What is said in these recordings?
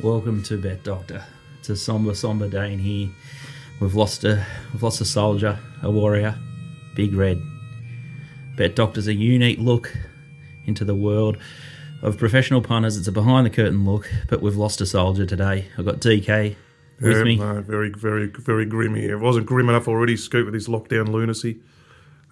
Welcome to Bet Doctor. It's a somber, somber day in here. We've lost a we've lost a soldier, a warrior, Big Red. Bet Doctor's a unique look into the world of professional punters. It's a behind the curtain look, but we've lost a soldier today. I've got DK with Yeah, me. No, very, very, very grim here. It wasn't grim enough already, Scoot, with his lockdown lunacy.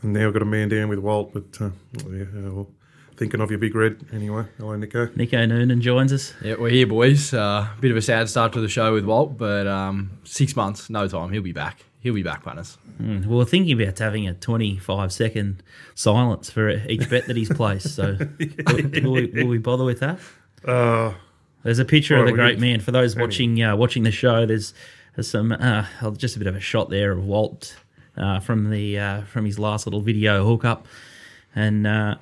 And now I've got a man down with Walt, but uh, yeah, well, thinking of your Big Red. Anyway, hello, Nico. Nico Noonan joins us. Yeah, we're here, boys. Uh, bit of a sad start to the show with Walt, but um, six months, no time. He'll be back. He'll be back, punters. Mm, we were thinking about having a 25 second silence for each bet that he's placed. So, will, will we, will we bother with that? Uh, There's a picture All of the great can- man. For those watching uh, watching the show, there's, there's some uh, oh, just a bit of a shot there of Walt uh, from the uh, from his last little video hookup, and uh,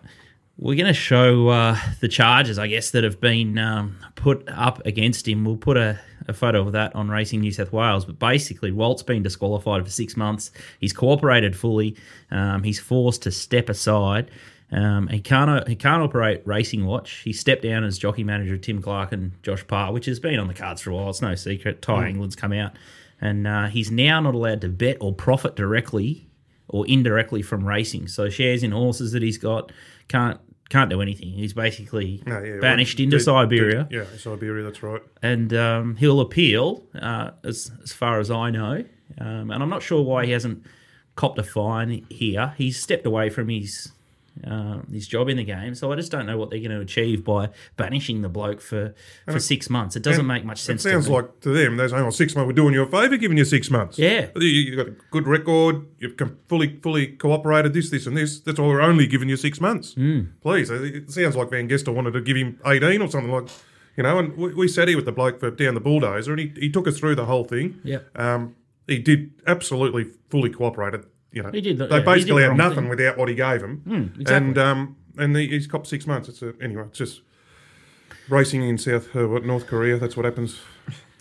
we're going to show uh, the charges, I guess, that have been um, put up against him. We'll put a, a photo of that on Racing New South Wales. But basically, Walt's been disqualified for six months. He's cooperated fully. Um, he's forced to step aside. Um, he can't he can't operate Racing Watch. He stepped down as jockey manager of Tim Clark and Josh Parr, which has been on the cards for a while. It's no secret. Tye Angland's come out, and uh, he's now not allowed to bet or profit directly or indirectly from racing. So shares in horses that he's got can't can't do anything. He's basically no, yeah, banished well, into do- Siberia, do- yeah, Siberia, that's right. and um, he'll appeal uh, as as far as I know. Um, and I'm not sure why he hasn't copped a fine here. He's stepped away from his. Uh, his job in the game, so I just don't know what they're going to achieve by banishing the bloke for, for six months. It doesn't make much sense. It sounds to like to them, they're saying, oh, six months, we're doing you a favour, giving you six months. Yeah. You, you've got a good record, you've fully fully cooperated, this, this, and this. That's why we're only giving you six months. Hmm. Please. It sounds like Van Gestel wanted to give him 18 or something like You know, and we, we sat here with the bloke for down the bulldozer, and he, he took us through the whole thing. Yeah. Um, he did absolutely fully cooperated. You know, He did the- They yeah, basically did the had nothing thing. without what he gave them. exactly. And um, and he, he's copped six months. It's a, anyway. It's just racing in South uh, what, North Korea. That's what happens.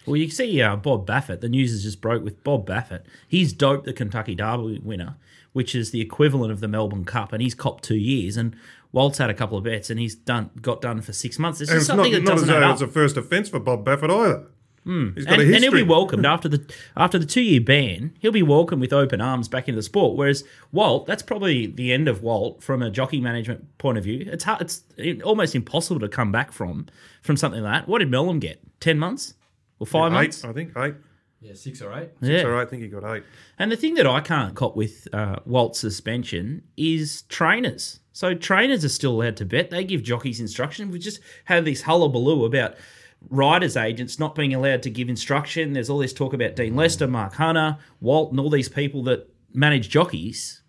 Well, you see uh, Bob Baffert. The news has just broke with Bob Baffert. He's doped the Kentucky Derby winner, which is the equivalent of the Melbourne Cup, and he's copped two years. And Walt's had a couple of bets, and he's done got done for six months. This And is it's not, something that not as doesn't add though up. it's a first offence for Bob Baffert either. He's got and, a and he'll be welcomed after the after the two year ban. He'll be welcomed with open arms back into the sport. Whereas Walt, that's probably the end of Walt from a jockey management point of view. It's hard, it's almost impossible to come back from from something like that. What did Melham get? Ten months or five eight, months? I think eight. Yeah, six or eight. Yeah. So I think he got eight. And the thing that I can't cop with uh, Walt's suspension is trainers. So trainers are still allowed to bet. They give jockeys instruction. We just had this hullabaloo about riders agents not being allowed to give instruction. There's all this talk about Dean Lester, Mark Hunter, Walt, and all these people that manage jockeys.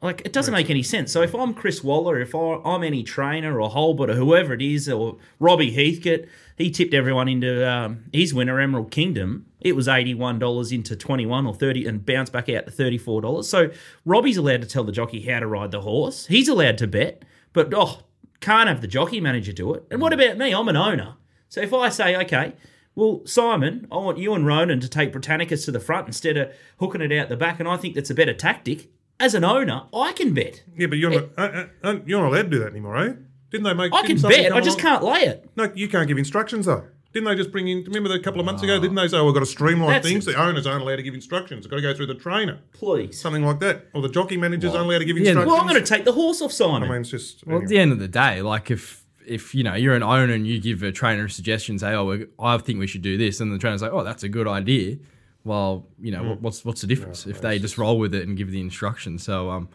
Like it doesn't make any sense. So if I'm Chris Waller, if I'm any trainer or Holbert or whoever it is, or Robbie Heathcote, he tipped everyone into um, his winner, Emerald Kingdom. It was eighty-one dollars into twenty-one or thirty, and bounced back out to thirty-four dollars. So Robbie's allowed to tell the jockey how to ride the horse. He's allowed to bet, but oh, can't have the jockey manager do it. And what about me? I'm an owner. So if I say, okay, well, Simon, I want you and Ronan to take Britannicus to the front instead of hooking it out the back, and I think that's a better tactic. As an owner, I can bet. Yeah, but you're not uh, uh, uh, you're not allowed to do that anymore, eh? Didn't they make? I can bet. I just along- can't lay it. No, you can't give instructions though. Didn't they just bring in? Remember the couple of months ago? Didn't they say, "Oh, we've got to streamline That's things"? it. The owners aren't allowed to give instructions. It's got to go through the trainer, Please. something like that, or the jockey managers aren't allowed to give instructions." Yeah, instructions. Well, I'm going to take the horse off Simon. I mean, it's just. Well, at the end of the day, like if if you know you're an owner and you give a trainer a suggestion, say, "Oh, I think we should do this," and the trainer's like, "Oh, that's a good idea." Well, you know, what what's what's the difference if they just roll with it and give the instructions? So, um,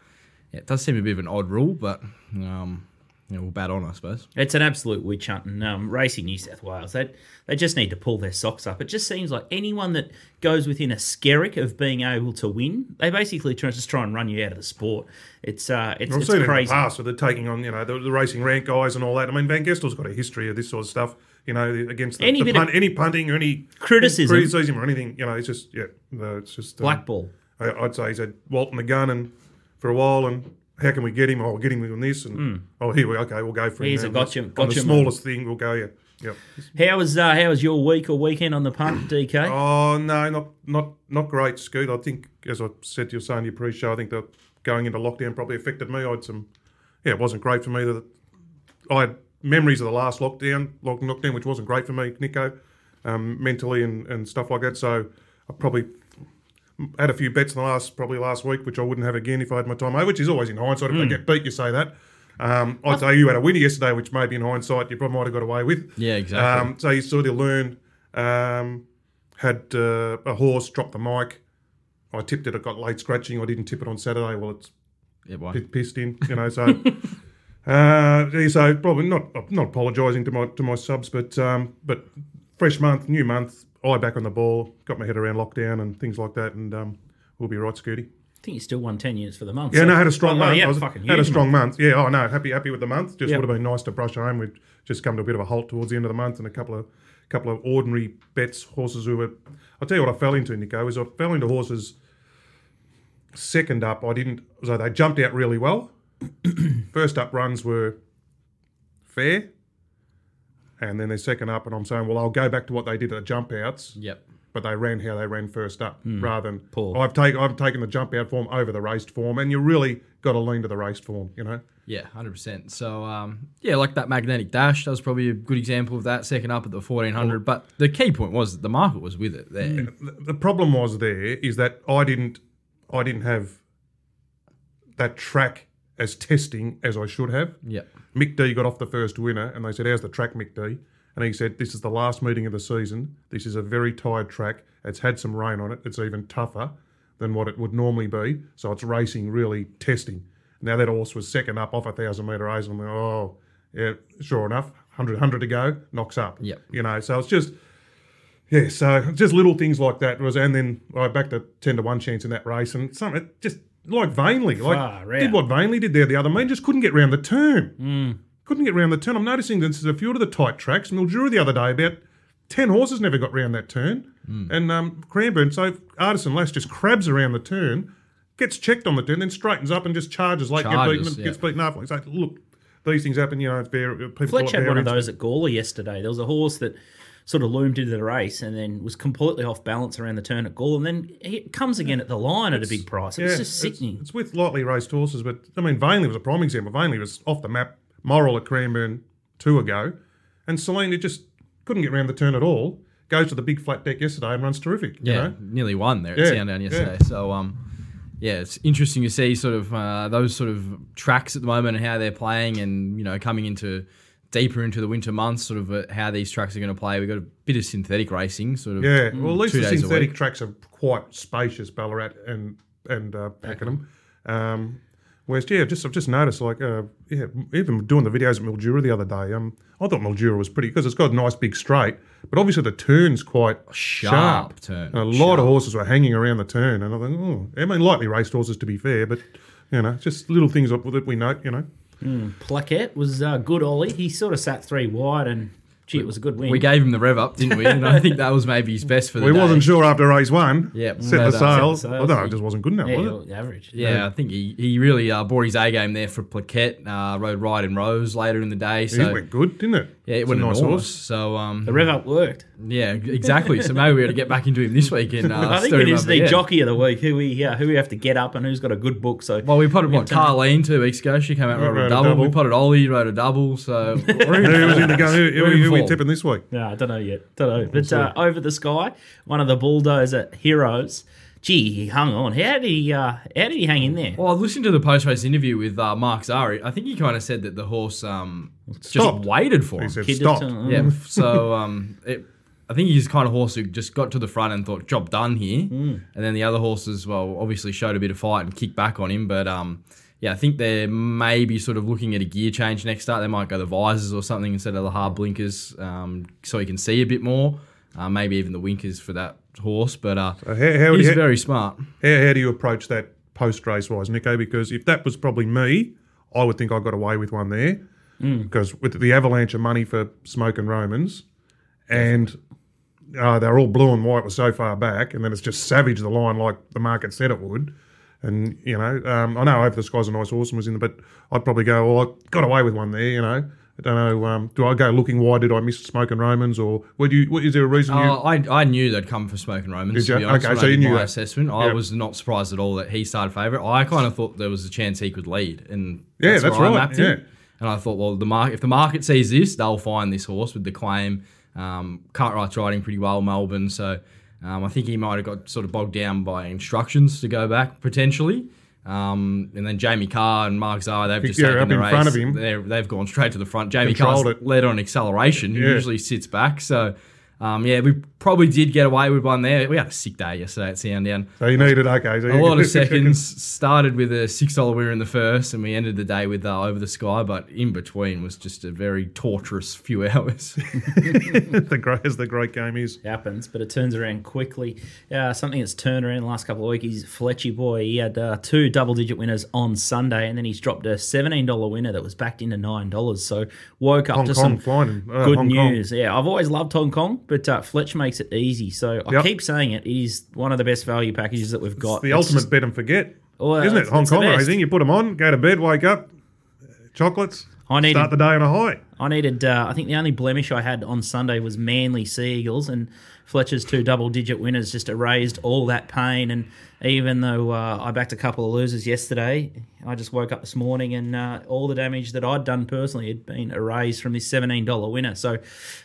yeah, it does seem a bit of an odd rule, but um, you know, we'll bat on, I suppose. It's an absolute witch hunt. And um, Racing New South Wales, they, they just need to pull their socks up. It just seems like anyone that goes within a skerrick of being able to win, they basically try, just try and run you out of the sport. It's uh, it's, I've it's seen it in the past where they're taking on, you know, the, the racing rank guys and all that. I mean, Van Gestel's got a history of this sort of stuff, you know, against the, Any the bit punt, any punting or any criticism. criticism or anything. You know, it's just, yeah, no, it's just. um, Blackball. I, I'd say he's had Walt and the gun and for a while, and how can we get him? Oh, we'll get him on this, and oh, here we okay, we'll go for him. Here's now. a gotcha- on gotcha the smallest thing, we'll go. Yeah, yeah. How was uh, how was your week or weekend on the punt, DK? Oh no, not not not great, Scoot. I think, as I said to your son in your pre-show, I think that going into lockdown probably affected me. I had some, yeah, it wasn't great for me. That I had memories of the last lockdown, lock- lockdown, which wasn't great for me, Nico. um, mentally and, and stuff like that. So I probably had a few bets in the last probably last week, which I wouldn't have again if I had my time over. Which is always in hindsight. If Hmm. they get beat, you say that. Um, I'd say you had a winner yesterday, which maybe in hindsight you probably might have got away with. Yeah, exactly. Um, so you sort of learn. Um, had uh, a horse drop the mic. I tipped it. It got late scratching. I didn't tip it on Saturday. Well, it's Yeah, why? pissed in, you know. So, uh, so probably not not apologising to my to my subs, but um, but fresh month, new month, eye back on the ball, got my head around lockdown and things like that, and um, we'll be right, Scooty. I think you still won 10 units for the month. Yeah, so- no, I had a strong Oh, month. Yeah, I was- fucking had a strong month. month. Yeah, oh no, happy happy with the month. Just Yep. would have been nice to brush home. We've just come to a bit of a halt towards the end of the month, and a couple of couple of ordinary bets, horses who were. I'll tell you what I fell into, Nico, is I fell into horses. Second up, I didn't. So they jumped out really well. First up runs were fair, and then their second up, and I'm saying, well, I'll go back to what they did at the jump outs Yep. but they ran how they ran first up rather than Poor. I've taken I've taken the jump out form over the raced form, and you really got to lean to the raced form, you know. Yeah, hundred percent. So um, yeah, like that magnetic dash, that was probably a good example of that. Second up at the fourteen hundred, but the key point was that the market was with it there. The, the problem was there is that I didn't I didn't have that track as testing as I should have. Yeah. Mick D got off the first winner, and they said, "How's the track, Mick D?" And he said, "This is the last meeting of the season. This is a very tired track. It's had some rain on it. It's even tougher than what it would normally be. So it's racing really testing." Now that horse was second up off a thousand metre A's, and I'm like, "Oh, yeah, sure enough, 100, 100 to go, knocks up." Yeah. You know, so it's just. Yeah, so just little things like that was, and then I backed a ten to one chance in that race, and some it just like vainly, like Far did what Vainly did there the other man, just couldn't get round the turn. Couldn't get round the turn. I'm noticing there's a few of the tight tracks. Mildura the other day, about ten horses never got round that turn, and um, Cranbourne. So Artisan Lass just crabs around the turn, gets checked on the turn, then straightens up and just charges like Charges, get beaten, yeah. gets beaten up. So look, these things happen. You know, it's very people. Fletch call it had one of variance. those at Gawler yesterday. There was a horse that sort of loomed into the race and then was completely off balance around the turn at Gawler, and then it comes again at the line at a big price. It was just sickening. It's, with lightly raced horses, but I mean, Vainley was a prime example. Vainley was off the map, moral at Cranbourne two ago, and Selena just couldn't get around the turn at all. Goes to the big flat deck yesterday and runs terrific. you Yeah, know? nearly won there at Yeah, Sandown yeah. yesterday. So um, yeah, it's interesting to see sort of uh, those sort of tracks at the moment and how they're playing, and you know coming into deeper into the winter months, sort of uh, how these tracks are going to play. We've got a bit of synthetic racing, sort of. Yeah, well, at least the synthetic tracks are quite spacious, Ballarat and and uh, Pakenham. Um, whereas, yeah, just I've just noticed, like, uh, yeah, even doing the videos at Mildura the other day, um, I thought Mildura was pretty because it's got a nice big straight, but obviously the turn's quite Sharp sharp. turn, And a lot sharp. of horses were hanging around the turn, and I think, oh, I mean, lightly raced horses to be fair, but you know, just little things that we note, you know. Plaquette was uh, good, Ollie. He sort of sat three wide, and gee, it was a good win. We gave him the rev up, didn't we? And I think that was maybe his best for the We day. wasn't sure after race one. Yeah, set No, the that's- sails. set the I don't know, it just wasn't good enough, yeah, was it? average. Yeah, I think he, he really uh, brought his A game there for Plaquette. Uh, rode Ride and Rose later in the day. So it So went good, didn't it? yeah, it It's went a nice enormous. horse. So um, The rev up worked. yeah, exactly. So maybe we got to get back into him this week and uh, I think stir we just need again. jockey of the week. Who we yeah, who we have to get up and who's got a good book. So Well, we potted what Carleen two weeks ago. She came out and Yeah, rode a rode a double. We double. potted Ollie wrote a double. So we're in Who was in the gun? Who, who, We're in who are we form. tipping this week? No, I don't know yet. Don't know. But uh, over the sky, one of the bulldozer heroes. Gee, he hung on. How did he? Uh, how did he hang in there? Well, I listened to the post race interview with uh, Mark Zahra. I think he kind of said that the horse um, just Stopped. waited for He him. said Kid just stop. turned- Yeah. So um, it, I think he's the kind of horse who just got to the front and thought, job done here. And then the other horses, well, obviously showed a bit of fight and kicked back on him. But um, yeah, I think they're maybe sort of looking at a gear change next start. They might go the visors or something instead of the hard blinkers um, so he can see a bit more. Uh, maybe even the winkers for that horse. But uh, How, how, he's how, very smart. how, how do you approach that post race wise, Nico? Because if that was probably me, I would think I got away with one there. Because with the avalanche of money for Smoke and Romans, and uh, they're all blue and white was so far back, and then it's just savage the line like the market said it would. And you know, um, I know over the skies a nice horse and was in there, but I'd probably go, well, I got away with one there. You know, I don't know. Um, do I go looking why did I miss smoking Romans, or would you? What, is there a reason you? Uh, I, I knew they'd come for smoking Romans. Did to you? be honest, Okay, so I you knew my that. assessment. I Yep. was not surprised at all that he started favourite. I kind of thought there was a chance he could lead, and Yeah, that's, that's where I right, mapped him. yeah. And I thought, well, the market if the market sees this, they'll find this horse with the claim. Um, Cartwright's riding pretty well, Melbourne. So um, I think he might have got sort of bogged down by instructions to go back potentially. Um, and then Jamie Kah and Mark Zahra, they've just taken up the in race. front of him. They're, they've gone straight to the front. Jamie Controlled Kah's it. led on acceleration. He Yeah. usually sits back. So, um, yeah, we probably did get away with one there. We had a sick day yesterday at Sandown. So you needed okay. So A lot of seconds. Started with a six dollar winner in the first, and we ended the day with uh, over the sky. But in between was just a very torturous few hours. the great as the great game is. happens, but it turns around quickly. Uh, something that's turned around the last couple of weeks is Fletchy Boy. He had uh, two double digit winners on Sunday, and then he's dropped a $17 winner that was backed into $9. So woke up Hong to Kong some flying. Uh, good Hong Kong. news. Yeah, I've always loved Hong Kong, but uh, Fletch makes it easy. So I Yep. keep saying it. It is one of the best value packages that we've got. It's the It's ultimate just- bet and forget, Well, isn't it? it's- Hong it's the Kong best. racing. You put them on, go to bed, wake up, chocolates. I needed- start the day on a high. I needed. Uh, I think the only blemish I had on Sunday was Manly Seagulls, and Fletcher's two double-digit winners just erased all that pain. And even though uh, I backed a couple of losers yesterday, I just woke up this morning and uh, all the damage that I'd done personally had been erased from this seventeen dollar winner. So,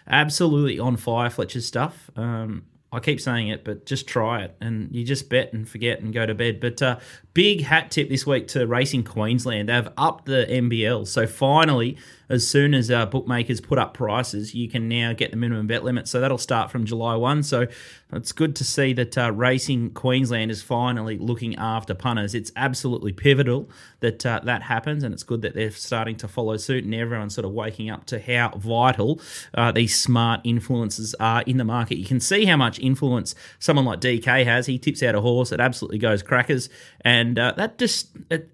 absolutely on fire, Fletcher's stuff. Um, I keep saying it, but just try it, and you just bet and forget and go to bed. But uh, big hat tip this week to Racing Queensland. They've upped the MBL, so finally, as soon as uh, bookmakers put up prices, you can now get the minimum bet limit. So that'll start from July one. So it's good to see that uh, Racing Queensland is finally looking after punters. It's absolutely pivotal that uh, that happens, and it's good that they're starting to follow suit, and everyone's sort of waking up to how vital uh, these smart influences are in the market. You can see how much influence someone like DK has. He tips out a horse, it absolutely goes crackers, and uh, that just it,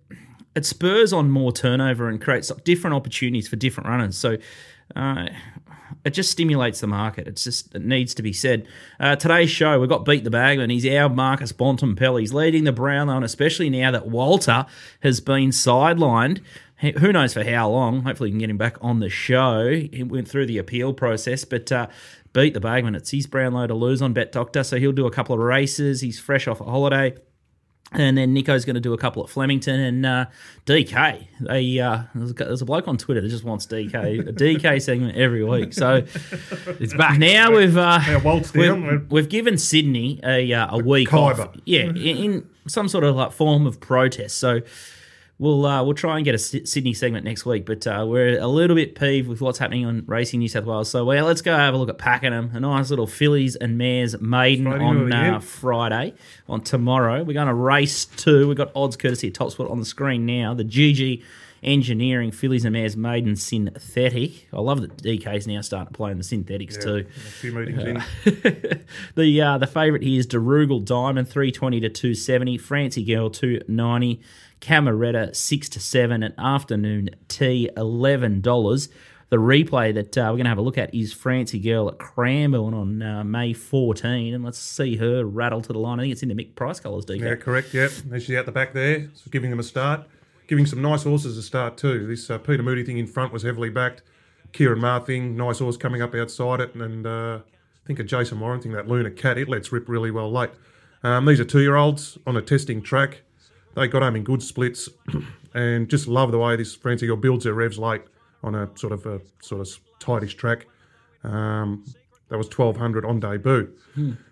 it spurs on more turnover and creates different opportunities for different runners. So. Uh, it just stimulates the market. It's just it needs to be said. Uh, today's show, we've got Beat the Bagman. He's our Marcus Bontempelli. He's leading the Brownlow, and especially now that Walter has been sidelined. Who knows for how long? Hopefully, we can get him back on the show. He went through the appeal process, but uh, beat the Bagman. It's his Brownlow to lose on Bet Doctor, so he'll do a couple of races. He's fresh off a holiday. And then Nico's going to do a couple at Flemington and uh, DK. They uh, there's a- there's a bloke on Twitter that just wants DK a DK segment every week. So it's back. now we've uh, Now Walt's down. we've, we've given Sydney a uh, a week Khyber. off. Yeah, in, in some sort of like form of protest. So we'll uh, we'll try and get a Sydney segment next week. But uh, we're a little bit peeved with what's happening on Racing New South Wales. So well, let's go have a look at Pakenham. A nice little fillies and mares maiden into on uh. Friday. On tomorrow, we're going to race two. We've got odds courtesy of Top Sport on the screen now. The GG. Engineering fillies and mares maiden synthetic. I love that DK's now starting to play in the synthetics too. A few meetings in. the uh, the favourite here is Derugal Diamond, three twenty to two seventy. Francie Girl two ninety. Cameretta six to seven. And Afternoon Tea eleven dollars. The replay that uh, we're going to have a look at is Francie Girl at Cranbourne on uh, May 14, and let's see her rattle to the line. I think it's in the Mick Price colours, DK. Yeah, correct. Yep. There's she out the back there, so giving them a start, giving some nice horses a start too. This uh, Peter Moody thing in front was heavily backed. Ciaron Maher thing, nice horse coming up outside it, and uh, I think a Jason Warren thing, that Luna Cat, it lets rip really well late. Um, these are two-year-olds on a testing track. They got home in good splits, and just love the way this Francie girl builds her revs late on a sort of a sort of tightish track. Um, that was 1200 on debut.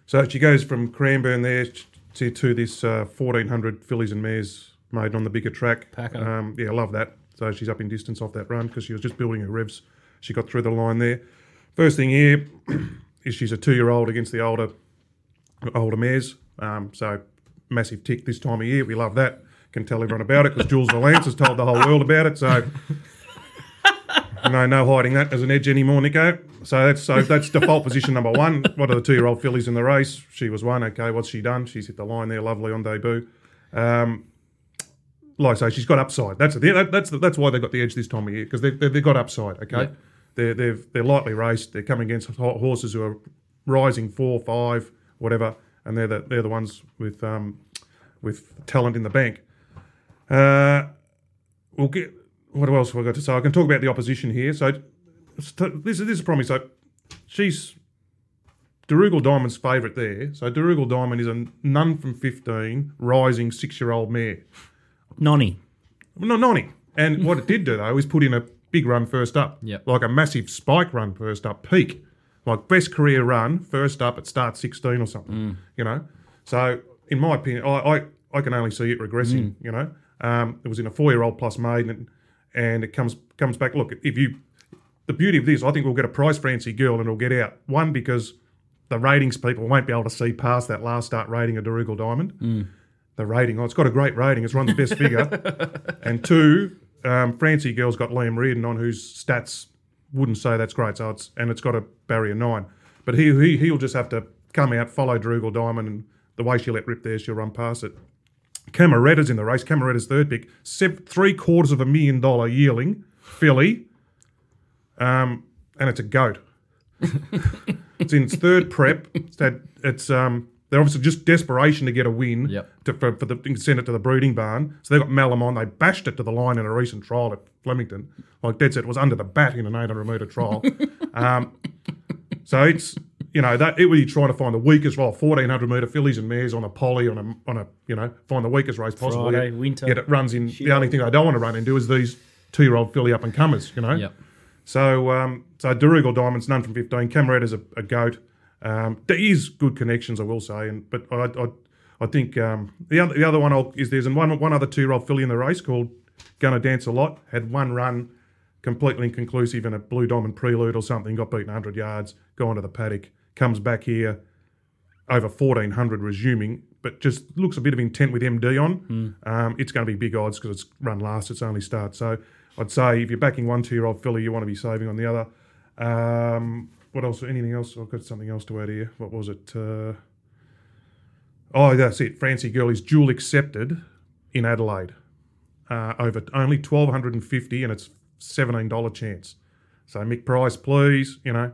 So she goes from Cranbourne there to, to this uh, 1400 fillies and mares made on the bigger track. Um, yeah, I love that. So she's up in distance off that run because she was just building her revs. She got through the line there. First thing here is she's a two-year-old against the older older mares. Um, so massive tick this time of year. We love that. Can tell everyone about it because Jules Valance has told the whole world about it. So no, no hiding that as an edge anymore, Nico. So that's so that's default position number one. What are the two-year-old fillies in the race? She was one. Okay, what's she done? She's hit the line there, lovely on debut. Um, like I say, she's got upside. That's the, that, that's that's why they got the edge this time of year because they they they've got upside. Okay, Yeah. they're they've they're lightly raced. They're coming against horses who are rising four, five, whatever, and they're the they're the ones with um with talent in the bank. Uh, we'll get what else have I got to say? I can talk about the opposition here. So this is this is promise. So she's Derugal Diamond's favourite there. So Derugal Diamond is a none from fifteen rising six year old mare. Nonny. Not nonny. And what it did do though is put in a big run first up. Yep. Like a massive spike run first up, peak. Like best career run, first up at start 16 or something, you know. So in my opinion, I, I, I can only see it regressing, you know. Um, it was in a four-year-old plus maiden, and, and it comes comes back. Look, if you, the beauty of this, I think we'll get a price Francie Girl and it'll get out. One because the ratings people won't be able to see past that last start rating of Derugal Diamond. The rating, oh, it's got a great rating. It's run the best figure. And two, um, Francie Girl's got Liam Riordan on, whose stats wouldn't say that's great. So it's and it's got a barrier nine, but he, he he'll just have to come out, follow Drugal Diamond, and the way she let rip there, she'll run past it. Camaretta's in the race. Camaretta's third pick, three quarters of a million dollar yearling filly, um, and it's a goat. it's in its third prep. It's had, it's um, they're obviously just desperation to get a win Yep. to, for, for the to send it to the breeding barn. So they got Melham on. They bashed it to the line in a recent trial at Flemington. Like Dead said, it was under the bat in an 800 metre trial. um, so it's you know that it would be trying to find the weakest role, 1400 metre fillies and mares on a poly on a on a you know find the weakest race possible. Friday, yet, winter. Yet it runs in. The only thing I don't want to run into is these two year old filly up and comers. You know. Yep. So, um, so Derugal Diamonds, none from 15. Camaretta's a, a goat. Um, there is good connections, I will say, and but I, I, I think um, the other the other one I'll, is there's one one other two year old filly in the race called Gonna Dance a Lot. Had one run, completely inconclusive in a Blue Diamond Prelude or something. Got beaten 100 yards. Gone to the paddock. Comes back here over 1400 resuming, but just looks a bit of intent with MD on. Um, it's going to be big odds because it's run last, it's only start. So I'd say if you're backing one two year old filly, you want to be saving on the other. Um, what else? Anything else? I've got something else to add here. What was it? Uh, oh, that's it. Francie Girl is dual accepted in Adelaide uh, over only 1250 and it's $17 chance. So Mick Price, please, you know,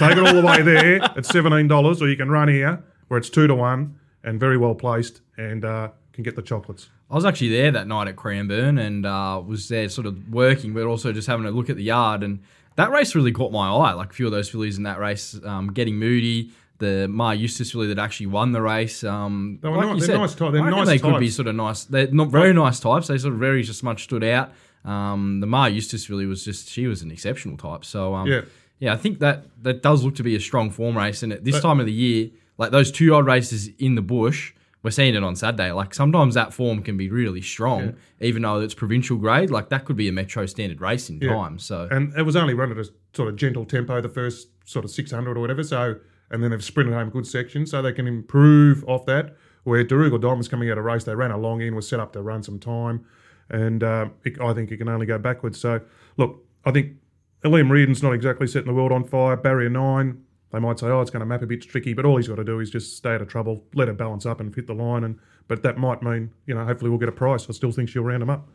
take it all the way there at $17 or you can run here where it's two to one and very well placed and uh, can get the chocolates. I was actually there that night at Cranbourne and uh, was there sort of working, but also just having a look at the yard. And that race really caught my eye. Like a few of those fillies in that race, um, getting moody. The Mar Eustace filly that actually won the race. Um, They were like they're said, nice type- they're I nice they could be sort of nice. They're not very nice types. They sort of very just much stood out. Um, the Mar Eustace filly was just she was an exceptional type. So um, Yeah. yeah, I think that that does look to be a strong form race. And at this time of the year, like those two odd races in the bush, we're seeing it on Saturday. Like sometimes that form can be really strong, even though it's provincial grade. Like that could be a metro standard race in time. So And it was only run at a sort of gentle tempo the first sort of 600 or whatever. So, and then they've sprinted home good sections so they can improve off that. Where Derugal Diamonds coming out of race, they ran a long in, was set up to run some time. And um, it, I think it can only go backwards. So, look, I think Liam Riordan's not exactly setting the world on fire. Barrier nine, they might say, oh, it's going to map a bit tricky, but all he's got to do is just stay out of trouble, let it balance up and hit the line. And But that might mean, you know, hopefully we'll get a price. I still think she'll round them up.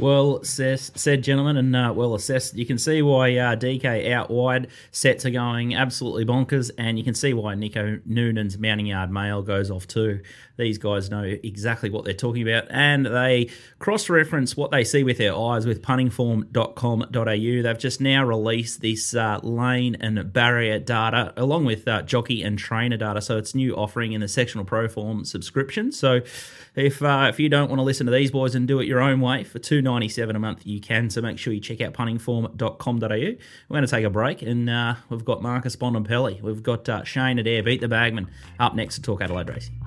Well said gentlemen, and uh, well assessed. You can see why uh, DK out wide sets are going absolutely bonkers, and you can see why Nico Noonan's mounting yard mail goes off too. These guys know exactly what they're talking about, and they cross reference what they see with their eyes with puntingform.com.au. They've just now released this uh, lane and barrier data along with uh, jockey and trainer data. So it's new offering in the sectional pro form subscription. So if uh, if you don't want to listen to these boys and do it your own way for two ninety seven a month, you can. So make sure you check out puntingform.com.au. We're going to take a break, and uh, we've got Marcus Bontempelli, we've got uh, Shane Adair, beat the bagman, up next to talk Adelaide racing.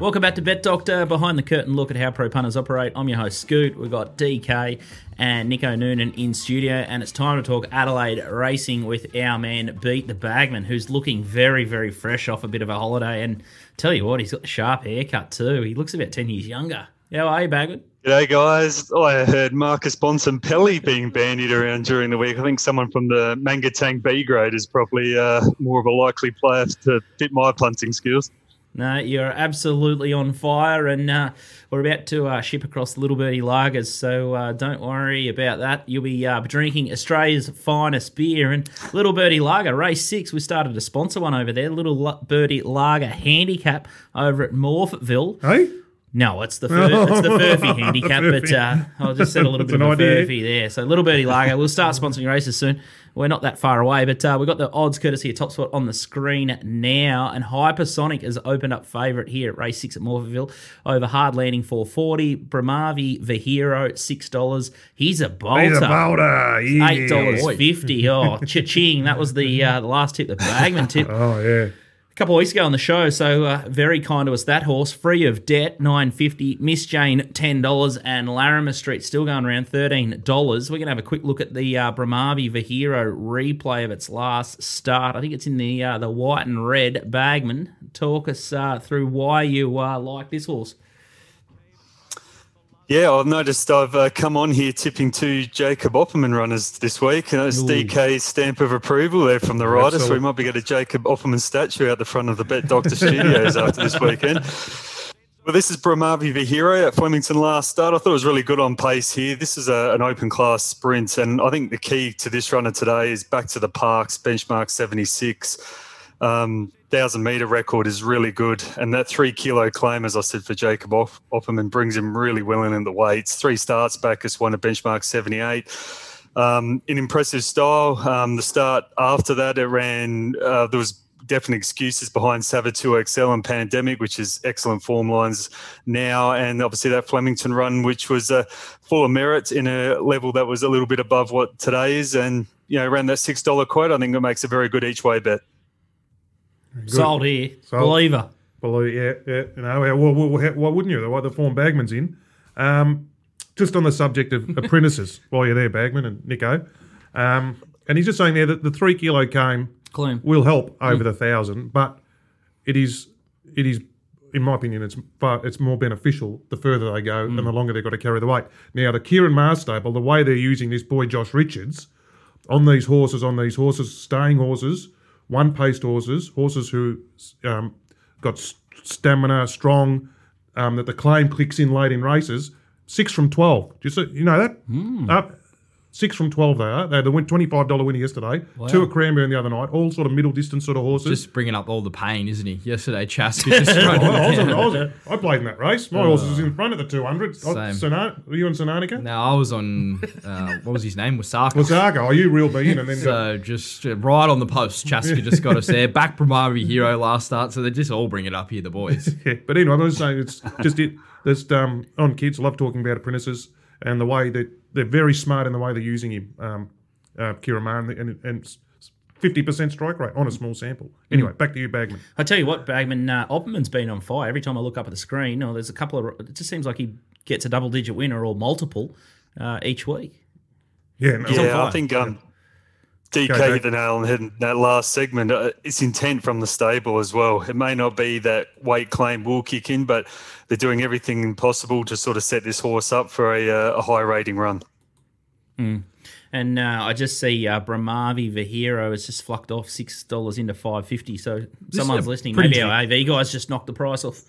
Welcome back to Bet Doctor. Behind the curtain look at how pro punters operate. I'm your host, Scoot. We've got DK and Nico Noonan in studio, and it's time to talk Adelaide racing with our man Beat the Bagman, who's looking very, very fresh off a bit of a holiday. And tell you what, he's got the sharp haircut too. He looks about 10 years younger. How are you, Bagman? G'day, guys. Oh, I heard Marcus Bontempelli being bandied around during the week. I think someone from the Mangatang B grade is probably uh, more of a likely player to fit my punting skills. No, you're absolutely on fire, and uh, we're about to uh, ship across Little Birdie Lagers, so uh, don't worry about that. You'll be uh, drinking Australia's finest beer, and Little Birdie Lager, race six. We started to sponsor one over there, Little Birdie Lager Handicap over at Morphettville. Hey? No, it's the fur, it's the Furphy handicap, but uh, I'll just set a little bit of a idea. Furphy there. So Little Birdie Lager, we'll start sponsoring races soon. We're not that far away, but uh, we've got the odds courtesy of Top Sport on the screen now. And Hypersonic has opened up favourite here at race six at Morphettville over Hard Landing 440. Bramavi Vahiro $6. He's a bolter. He's a boulder. Yeah. Eight dollars fifty. Oh, cha-ching! That was the uh, the last tip, the Bagman tip. Oh yeah. Couple of weeks ago on the show, so uh, very kind to us. That horse, free of debt, nine fifty. Miss Jane, ten dollars, and Larimer Street still going around thirteen dollars. We're gonna have a quick look at the uh, Brahmavi Vahiro replay of its last start. I think it's in the uh, the white and red. Bagman, talk us uh, through why you uh, like this horse. Yeah, I've noticed I've uh, come on here tipping two Jacob Opperman runners this week. And it's DK's stamp of approval there from the rider. So we might be getting a Jacob Opperman statue out the front of the Bet Doctor Studios after this weekend. Well, this is Brahmavi Vihiro at Flemington last start. I thought it was really good on pace here. This is a, an open class sprint, and I think the key to this runner today is back to the parks, benchmark 76. Um, thousand meter record is really good, and that three kilo claim, as I said for Jacob Opperman, brings him really well in the weights. Three starts back, has won a benchmark 78 um, in impressive style. Um, the start after that, it ran. Uh, there was definite excuses behind Savatoxl and Pandemic, which is excellent form lines now, and obviously that Flemington run, which was uh, full of merit in a level that was a little bit above what today is, and you know around that six dollar quote, I think it makes a very good each way bet. Sold here, Sold. believer. Well, yeah, yeah. You know, well, well, why wouldn't you? Why the form Bagman's in? Um, just on the subject of apprentices, while you're there, Bagman and Nico, um, and he's just saying there that the three kilo cane Clean. will help over the thousand, but it is, it is, in my opinion, it's far, it's more beneficial the further they go and the longer they've got to carry the weight. Now, the Ciaron Maher's stable, the way they're using this boy Josh Richards on these horses, on these horses, staying horses, one paced horses, horses who um, got stamina, strong, um, that the claim clicks in late in races. Six from twelve. Just so, you know that. Up six from twelve. They are. They had the twenty five dollar winner yesterday. Two at Cranbourne the other night. All sort of middle distance sort of horses. Just bringing up all the pain, isn't he? Yesterday, Chaska just I, I was on- I was- I played in that race. My horse was in front of the two hundred. Same. Were you in Sananica? No, I was on, uh, what was his name? Wasaka. Wasaga. Oh, you real being and then got, So just uh, right on the post, Chaska just got us there. Back Brahmavi Hero last start, so they just all bring it up here, the boys. Yeah, but anyway, I was saying it's just it. There's um, on kids love talking about apprentices and the way that they're very smart in the way they're using him. Um, uh, Kira Marn and and fifty percent strike rate on a small sample. Anyway, back to you, Bagman. I tell you what, Bagman, uh, Opperman's been on fire. Every time I look up at the screen, or there's a couple of, it just seems like he gets a double digit winner or multiple uh, each week. Yeah, no, on Yeah, I fire. think um, DK Go, Dave. hit the nail on the head in that last segment. Uh, it's intent from the stable as well. It may not be that weight claim will kick in, but they're doing everything possible to sort of set this horse up for a, uh, a high rating run. And uh, I just see uh, Brahmavi Vahiro has just flucked off six dollars into five fifty. So someone's listening. pretty Maybe our AV guys just knocked the price off.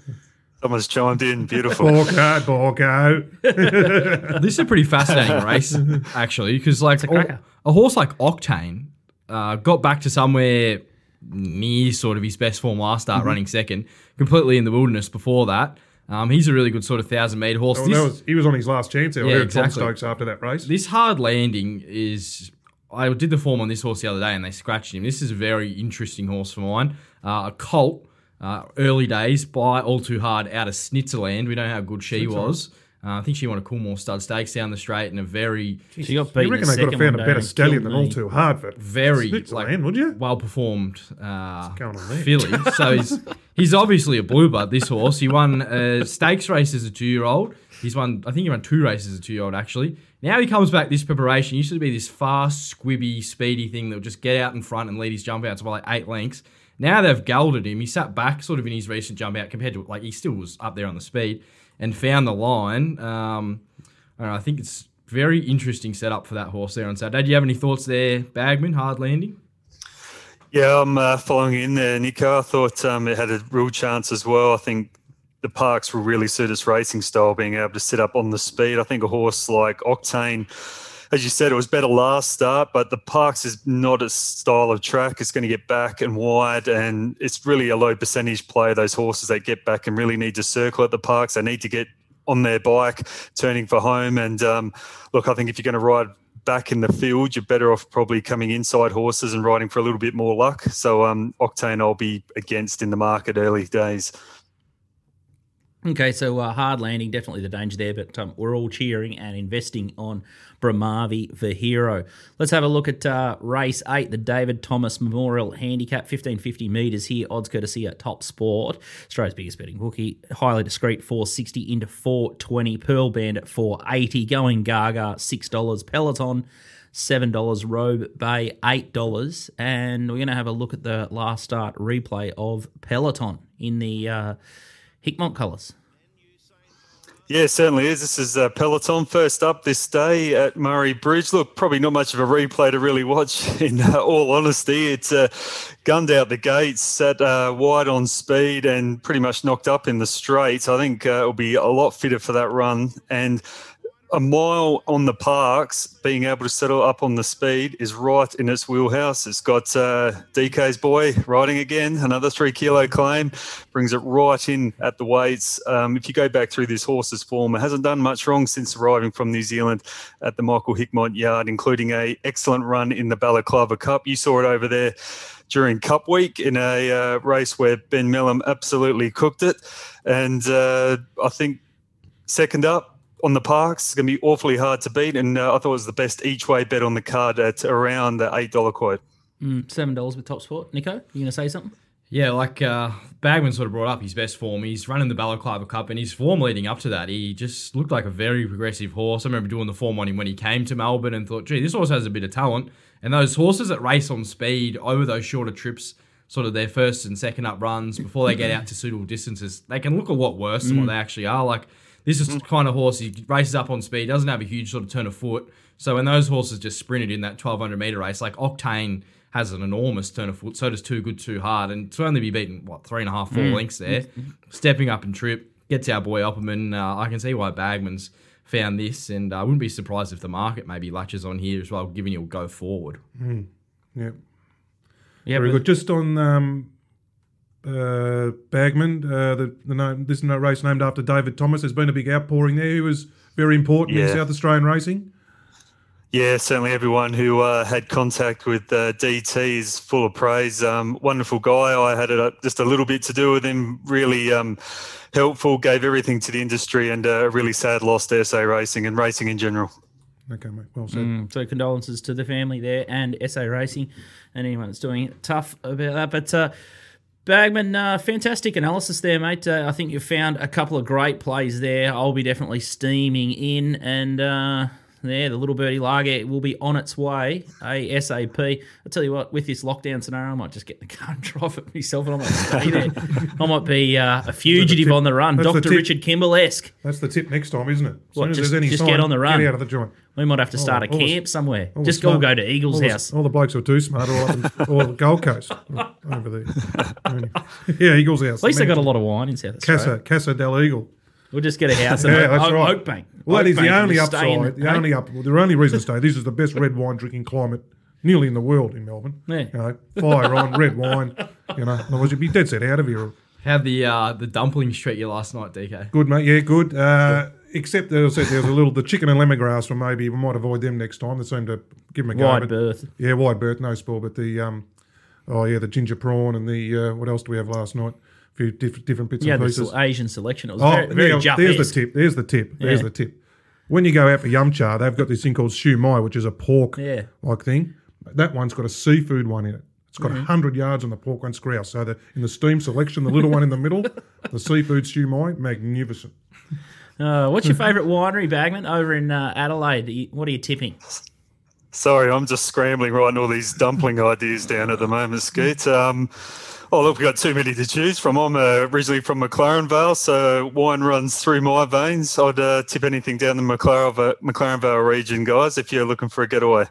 Someone's chimed in. Beautiful. Borko, Borko. this is a pretty fascinating race, actually, because like a, a horse like Octane uh, got back to somewhere near sort of his best form last Mm-hmm. start, running second, completely in the wilderness before that. Um, he's a really good sort of thousand meter horse. Well, This- was, he was on his last chance there. Yeah, I heard Tom exactly. Stokes after that race. this hard landing is. I did the form on this horse the other day and they scratched him. This is a very interesting horse for mine. Uh, a colt, uh, early days, by All Too Hard out of Snitzerland. We know how good she was. Uh, I think she won a Coolmore stud stakes down the straight in a very, She got you beaten. reckon the they could have found a better stallion than all too hard for very Snitzerland, like, would you? well performed uh, going on there? filly. so he's, he's obviously a bluebird, this horse. He won a stakes race as a two year old. He's won, I think he won two races as a two year old, actually. Now he comes back this preparation. He used to be this fast, squibby, speedy thing that would just get out in front and lead his jump outs by like eight lengths. Now they've gelded him. He sat back sort of in his recent jump out compared to, like, he still was up there on the speed and found the line. Um, I, know, I think it's very interesting setup for that horse there on Saturday. Do you have any thoughts there, Bagman, hard landing? Yeah, I'm uh, following in there, Nico. I thought um, it had a real chance as well. I think the parks will really suit its racing style, being able to sit up on the speed. I think a horse like Octane as you said, it was better last start, but the Parks is not a style of track. It's going to get back and wide, and it's really a low percentage play. Those horses that get back and really need to circle at the Parks. They need to get on their bike, turning for home. And um, look, I think if you're going to ride back in the field, you're better off probably coming inside horses and riding for a little bit more luck. So um, Octane, I'll be against in the market early days. Okay, so uh, hard landing, definitely the danger there, but um, we're all cheering and investing on Bramavi for hero. Let's have a look at uh, race eight, the David Thomas Memorial Handicap, 1550 metres here, odds courtesy at Top Sport. Australia's biggest betting bookie, highly discreet, 460 into 420, Pearl Band at 480, going Gaga, $6, Peloton, $7, Robe Bay, $8, and we're going to have a look at the last start replay of Peloton in the... Uh, Hickmott colours. Yeah, certainly is. This is uh, Peloton first up this day at Murray Bridge. Look, probably not much of a replay to really watch. In uh, all honesty, it's uh, gunned out the gates, sat uh, wide on speed, and pretty much knocked up in the straight. I think uh, it'll be a lot fitter for that run. And a mile on the parks, being able to settle up on the speed is right in its wheelhouse. It's got uh, DK's boy riding again, another three kilo claim, brings it right in at the weights. Um, if you go back through this horse's form, it hasn't done much wrong since arriving from New Zealand at the Michael Hickmott yard, including a excellent run in the Balaclava Cup. You saw it over there during Cup Week in a uh, race where Ben Melham absolutely cooked it, and uh, I think second up on the parks. It's going to be awfully hard to beat, and uh, I thought it was the best each way bet on the card at around the eight dollar quote. Mm, Seven dollars with Top Sport. Nico, you going to say something? Yeah, like uh, Bagman sort of brought up his best form. He's running the Balaclava Cup, and his form leading up to that, he just looked like a very progressive horse. I remember doing the form on him when he came to Melbourne and thought, gee, this horse has a bit of talent. And those horses that race on speed over those shorter trips, sort of their first and second up runs before they get out to suitable distances, they can look a lot worse than what they actually are. Like this is the kind of horse he races up on speed, doesn't have a huge sort of turn of foot. So when those horses just sprinted in that 1200 meter race, like Octane has an enormous turn of foot, so does Too Good Too Hard, and to only be beaten what three and a half, four mm. lengths there, stepping up and trip gets our boy Opperman. Uh, I can see why Bagman's found this, and I uh, wouldn't be surprised if the market maybe latches on here as well, giving you a go forward. Mm. Yeah. Yeah, very good. Just on um, uh, Bagman, uh, the, the name, this race named after David Thomas. There's been a big outpouring there. He was very important yeah. in South Australian racing. Yeah, certainly everyone who uh, had contact with uh, DT is full of praise. Um, wonderful guy. I had a, just a little bit to do with him. Really um, helpful, gave everything to the industry, and a really sad loss to SA Racing and racing in general. Okay, mate. Well said. Mm, so condolences to the family there and SA Racing and anyone that's doing it tough about that. But uh, Bagman, uh, fantastic analysis there, mate. Uh, I think you found a couple of great plays there. I'll be definitely steaming in, and uh, there, the little birdie lager will be on its way. ASAP. I tell you what, with this lockdown scenario, I might just get in the car and drive it myself, and I might stay there. I might be uh, a fugitive the on the run, Doctor Richard Kimball esque. That's the tip next time, isn't it? As what, just, just sign, get on the run. Get out of the joint. We might have to start a camp somewhere. Just go go to Eagles all house. The, all the blokes are too smart, all up the Gold Coast over there. yeah, Eagles house. At least they got a lot of wine in South Australia. Casa, Casa del Eagle. We'll just get a house in yeah, that's Oak, right. Oakbank. Well, that is the only upside. The only up. The only reason to stay. This is the best red wine drinking climate nearly in the world in Melbourne. Yeah. You know, fire on red wine. You know, otherwise you'd be dead set out of here. How the uh, the dumplings treat you last night, DK? Good, mate. Yeah, good. Uh, except there was, there was a little the chicken and lemongrass. Well, maybe we might avoid them next time. They seem to give them a go. Wide berth. Yeah, wide berth, no spoil. But the um, oh yeah, the ginger prawn and the uh, what else do we have last night? A few diff- different bits yeah, and pieces. Yeah, the Asian selection. It was oh, very, very yeah, There's the tip. There's the tip. There's yeah. the tip. When you go out for yum cha, they've got this thing called siew mai, which is a pork yeah. like thing. That one's got a seafood one in it. It's got mm-hmm. 100 yards on the pork one grouse. So the, in the steam selection, the little one in the middle, the seafood siew mai, magnificent. Uh, what's your favourite winery, Bagman, over in uh, Adelaide? What are you tipping? Sorry, I'm just scrambling writing all these dumpling ideas down at the moment, Skeet. Um, oh, look, we've got too many to choose from. I'm uh, originally from McLaren Vale, so wine runs through my veins. I'd uh, tip anything down the McLaren, McLaren Vale region, guys, if you're looking for a getaway.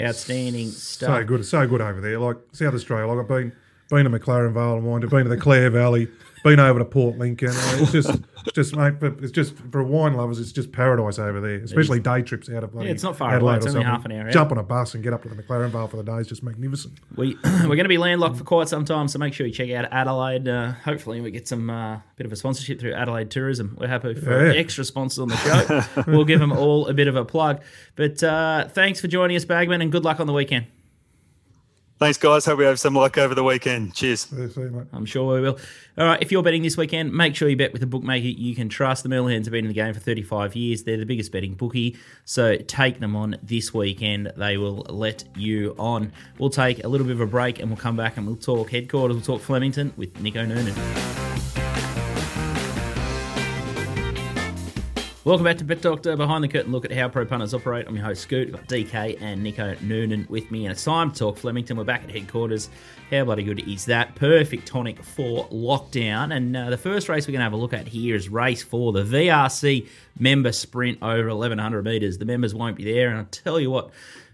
Outstanding stuff. So good, so good over there. Like South Australia, like I've been been to McLaren Vale and Wine, been to the Clare Valley, been over to Port Lincoln. It's just, it's just, mate, for, it's just for wine lovers, it's just paradise over there. Especially day trips out of bloody it's not far Adelaide away, it's only half an hour out. Jump on a bus and get up to the McLaren Vale for the day is just magnificent. We we're going to be landlocked for quite some time, so make sure you check out Adelaide. Uh, hopefully, we get some uh, bit of a sponsorship through Adelaide Tourism. We're happy for Yeah. extra sponsors on the show. we'll give them all a bit of a plug. But uh, thanks for joining us, Bagman, and good luck on the weekend. Thanks, guys. Hope we have some luck over the weekend. Cheers. Yeah. I'm sure we will. All right, if you're betting this weekend, make sure you bet with a bookmaker you can trust. The Merlins have been in the game for 35 years. They're the biggest betting bookie, so take them on this weekend. They will let you on. We'll take a little bit of a break and we'll come back and we'll talk headquarters. We'll talk Flemington with Nico Noonan. Welcome back to Bet Doctor. Behind the curtain look at how pro punters operate. I'm your host Scoot. I've got DK and Nico Noonan with me, and it's time to talk Flemington. We're back at headquarters. How bloody good is that? Perfect tonic for lockdown. And uh, the first race we're going to have a look at here is race four, the VRC member sprint over 1100 metres. The members won't be there, and I'll tell you what.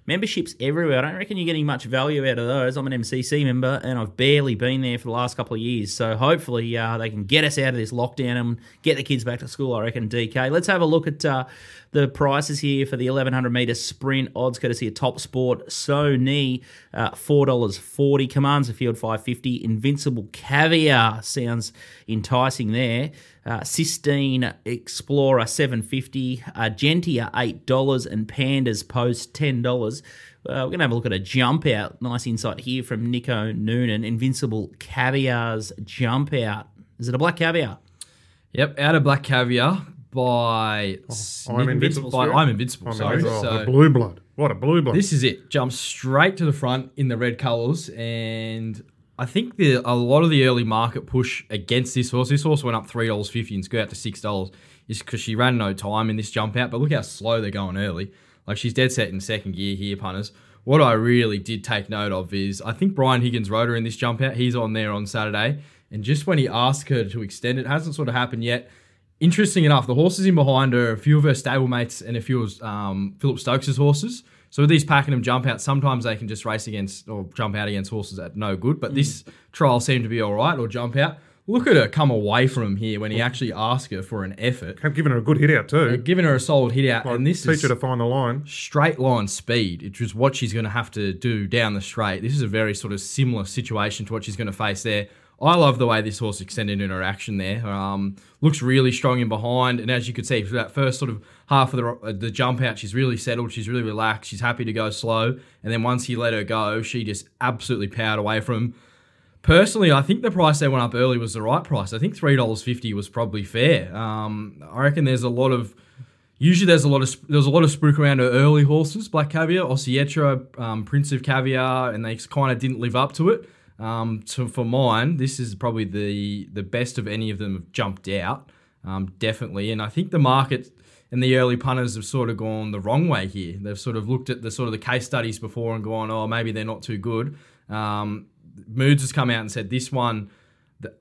Memberships everywhere. I don't reckon you're getting much value out of those. I'm an MCC member and I've barely been there for the last couple of years. So hopefully uh, they can get us out of this lockdown and get the kids back to school, I reckon, DK. Let's have a look at uh, the prices here for the 1100 metre sprint odds courtesy of Top Sport. Sony, uh, $4.40. Commands the field 550 Invincible Caviar sounds enticing there. Uh, Sistine Explorer 750 Argentia $8 and Pandas Post $10. Uh, we're going to have a look at a jump out. Nice insight here from Nico Noonan. Invincible Caviar's jump out. Is it a black caviar? Yep, out of Black Caviar by I'm Invincible. By, I'm Invincible. Oh, sorry. oh, So the blue blood. What a blue blood. this is it. Jumps straight to the front in the red colours, and I think the a lot of the early market push against this horse. This horse went up three dollars fifty and skirt out to six dollars. Is because she ran no time in this jump out. But look how slow they're going early. Like she's dead set in second gear here, punters. What I really did take note of is I think Brian Higgins rode her in this jump out. He's on there on Saturday, and just when he asked her to extend it, hasn't sort of happened yet. Interesting enough, the horses in behind her, a few of her stablemates and a few of um, Philip Stokes' horses. So with these Pakenham jump outs, sometimes they can just race against or jump out against horses are no good. But mm. this trial seemed to be all right, or jump out. Look at her come away from him here when he actually asked her for an effort, Have given her a good hit out too. giving her a solid hit out. and this Teach is her to find the line. straight line speed, which is what she's going to have to do down the straight. This is a very sort of similar situation to what she's going to face there. I love the way this horse extended in her action there. Um, looks really strong in behind, and as you could see, for that first sort of half of the uh, the jump out, she's really settled. She's really relaxed. She's happy to go slow, and then once he let her go, she just absolutely powered away from. Personally, I think the price they went up early was the right price. I think three dollars fifty was probably fair. Um, I reckon there's a lot of Usually, there's a lot of there's a lot of spook around her early horses, Black Caviar, Oscietra, um, Prince of Caviar, and they kind of didn't live up to it. Um, so for mine, this is probably the the best of any of them have jumped out, um, definitely. And I think the market and the early punters have sort of gone the wrong way here. They've sort of looked at the sort of the case studies before and gone, oh, maybe they're not too good. Um, Moods has come out and said this one.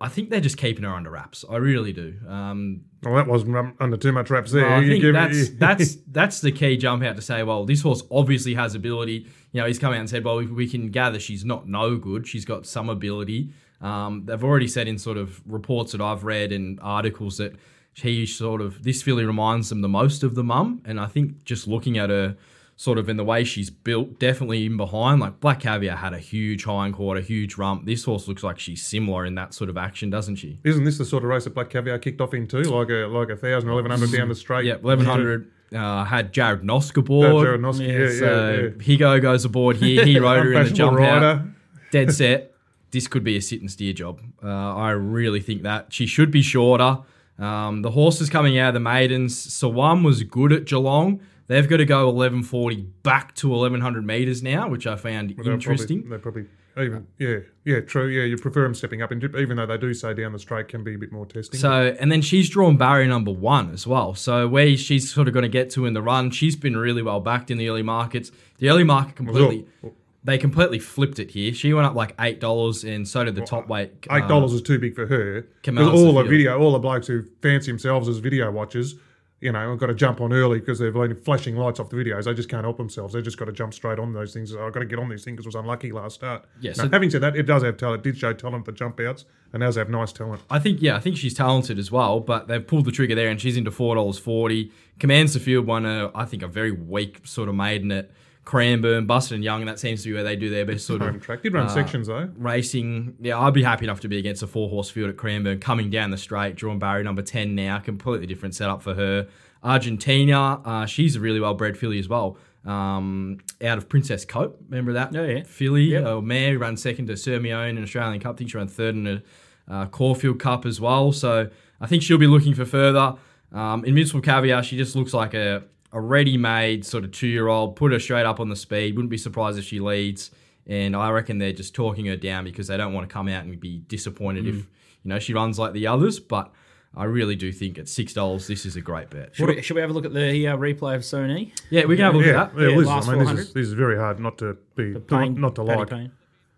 I think they're just keeping her under wraps. I really do. Um, Well, that wasn't under too much wraps there. well, I think that's that's that's the key jump out to say, well, this horse obviously has ability. You know, he's come out and said, well, we, we can gather she's not no good. She's got some ability. Um, they've already said in sort of reports that I've read and articles that he sort of this filly reminds them the most of the mum, and I think just looking at her sort of in the way she's built, definitely in behind. Like Black Caviar had a huge hindquarter, huge rump. This horse looks like she's similar in that sort of action, doesn't she? Isn't this the sort of race that Black Caviar kicked off in too? Like a like a thousand or eleven hundred down the straight. Yeah, eleven hundred. Uh, had Jared Nosk Uh, aboard. Jarrad Noske, yeah, yeah, so yeah. Higo goes aboard here. He rode her in the jump out. rider. Dead set. This could be a sit and steer job. Uh, I really think that she should be shorter. Um, the horses coming out of the maidens. Sawam was good at Geelong. They've got to go 1140 back to 1100 meters now, which I found They're interesting. Probably, they're probably even yeah yeah true yeah you prefer them stepping up, and even though they do say down the straight can be a bit more testing. So, and then she's drawn barrier number one as well. So, where she's sort of going to get to in the run, she's been really well backed in the early markets. The early market completely, Well, they completely flipped it here. She went up like eight dollars, and so did the top weight. Eight uh, dollars is too big for her. Because all the video, all the blokes who fancy themselves as video watchers you know, I've got to jump on early because they've been flashing lights off the videos. They just can't help themselves. They've just got to jump straight on those things. I've got to get on these things because I was unlucky last start. Yeah, so- having said that, it does have talent. It did show talent for jump outs and does have nice talent. I think yeah, I think she's talented as well, but they've pulled the trigger there, and she's into four dollars forty. Commands the field won a I think a very weak sort of maiden at Cranbourne, Busted and Young, and that seems to be where they do their best sort Home of track. Did run uh, sections though. racing. Yeah, I'd be happy enough to be against a four horse field at Cranbourne, coming down the straight, drawn barrier number ten now, completely different setup for her. Argentina, uh, she's a really well bred filly as well. Um, out of Princess Coup, remember that? Oh, yeah. filly, Yep. uh, mare who ran second to Sirmione in Australian Cup. I think she ran third in a uh, Caulfield Cup as well. So I think she'll be looking for further. Um, Invincible Caviar, she just looks like a, a ready-made sort of two-year-old. Put her straight up on the speed. Wouldn't be surprised if she leads. And I reckon they're just talking her down because they don't want to come out and be disappointed if you know she runs like the others. But I really do think at six dollars, this is a great bet. Should we, should we have a look at the uh, replay of Sony? Yeah, we can have a look Yeah, at that. yeah, Yeah, listen, I mean, this is, this is very hard not to be not, not to like. Payne.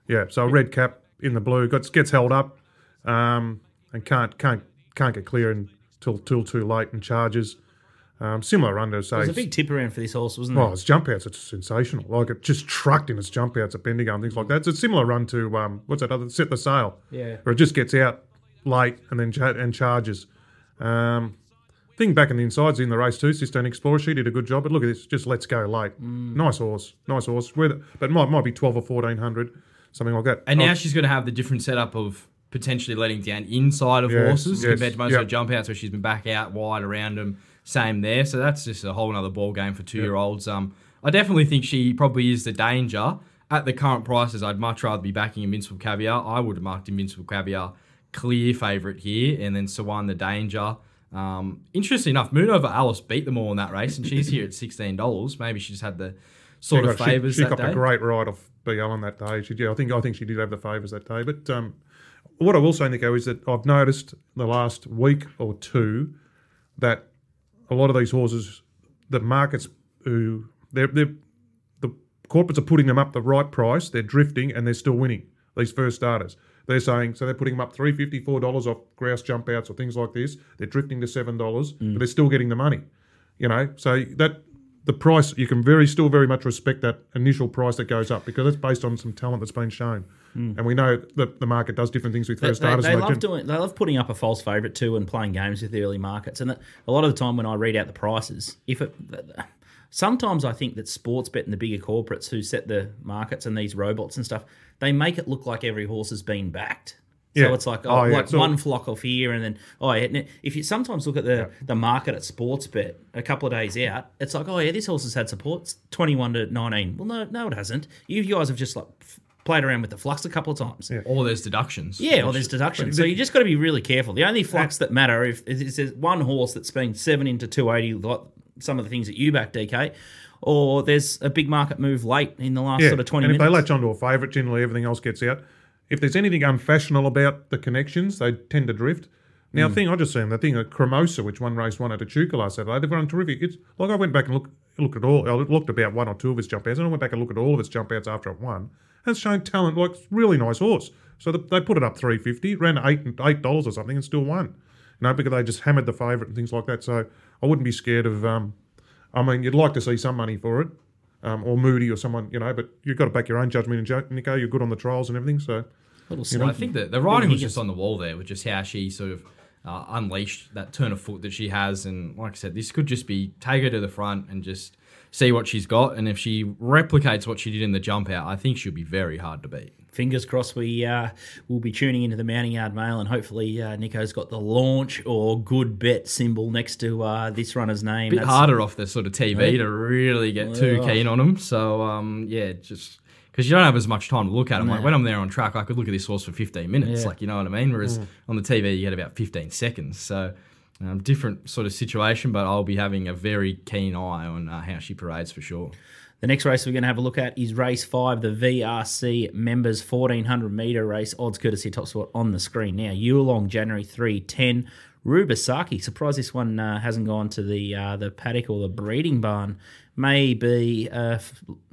Yeah, so a red cap in the blue gets gets held up, um, and can't can't can't get clear until till too late and charges. Um, similar run to say. There's a big tip around for this horse, wasn't it? Well, its jump outs, it's sensational. Like it just trucked in its jump outs at Bendigo and things like that. It's a similar run to um, what's that other set the sail? Yeah. where it just gets out late and then cha- and charges. Um, thing back in the insides in the race too, Sistine Explorer, she did a good job. But look at this, just lets go late. Mm. Nice horse, nice horse. Whether, but might might be twelve or fourteen hundred, something like that. And Oh, now she's going to have the different setup of potentially letting down inside of Yes, horses yes, compared to most yep. of her jump outs where she's been back out wide around them. Same there. So that's just a whole other ball game for two year olds. Um, I definitely think she probably is the danger. At the current prices, I'd much rather be backing Invincible Caviar. I would have marked Invincible Caviar clear favourite here, and then Sawan the danger. Um, interesting enough, Moon over Alice beat them all in that race, and she's here at sixteen dollars. Maybe she just had the sort she of favours She, she that got day. the great ride off BL on that day. She, yeah, I think I think she did have the favours that day. But um, what I will say, Nico, is that I've noticed the last week or two that a lot of these horses, the markets who they're, they're the corporates are putting them up the right price. They're drifting and they're still winning. These first starters, they're saying so they're putting them up three fifty four dollars off grouse jump outs or things like this. They're drifting to seven dollars, mm. but they're still getting the money. You know, so that the price you can very still very much respect that initial price that goes up because it's based on some talent that's been shown, Mm. and we know that the market does different things with They, first they, starters. they and love doing. They love putting up a false favourite too and playing games with the early markets. And a lot of the time when I read out the prices, if it, sometimes I think that sports bet and the bigger corporates who set the markets and these robots and stuff, they make it look like every horse has been backed. So Yeah. it's like oh, Oh, yeah, like all- one flock off here and then oh yeah. If you sometimes look at the the market at sports bet a couple of days out, it's like oh yeah, this horse has had supports twenty one to nineteen. Well no no it hasn't. You guys have just like played around with the flux a couple of times. Or there's deductions. Yeah, or there's deductions. So you just got to be really careful. The only flux that matter if is there's one horse that's been seven into two eighty, like some of the things that you back, DK, or there's a big market move late in the last sort of twenty and if minutes. they latch onto a favourite, generally everything else gets out. If there's anything unfashionable about the connections, they tend to drift. Now, the thing I just seen, the thing at Cremosa, which one race one at Echuca last Saturday, they've run terrific. It's like I went back and looked looked at all. I looked about one or two of his jump outs, and I went back and looked at all of its jump outs after it won. And it's shown talent, like a really nice horse. So the, they put it up three fifty, ran eight eight dollars or something, and still won. You know, because they just hammered the favourite and things like that. So I wouldn't be scared of. Um, I mean, you'd like to see some money for it, um, or Moody or someone, you know, but you've got to back your own judgment and jo- Nico. You're good on the trials and everything, so Little Well, I think that the writing was just on the wall there with just how she sort of uh, unleashed that turn of foot that she has. And like I said, this could just be take her to the front and just see what she's got. And if she replicates what she did in the jump out, I think she'll be very hard to beat. Fingers crossed, we uh, will be tuning into the Mounting Yard Mail, and hopefully uh, Nico's got the launch or good bet symbol next to uh, this runner's name. bit That's- harder off the sort of TV to really get too keen on them. So um, yeah, just because you don't have as much time to look at them. Like when I'm there on track, I could look at this horse for 15 minutes. Yeah. Like you know what I mean. Whereas on the TV, you get about 15 seconds. So. Um, different sort of situation, but I'll be having a very keen eye on uh, how she parades for sure. The next race we're going to have a look at is race five, the VRC members 1400 meter race. Odds courtesy Top Sport on the screen now. Yulong, January 3 10. Rubasaki. Surprised this one uh, hasn't gone to the uh, the paddock or the breeding barn. Maybe uh,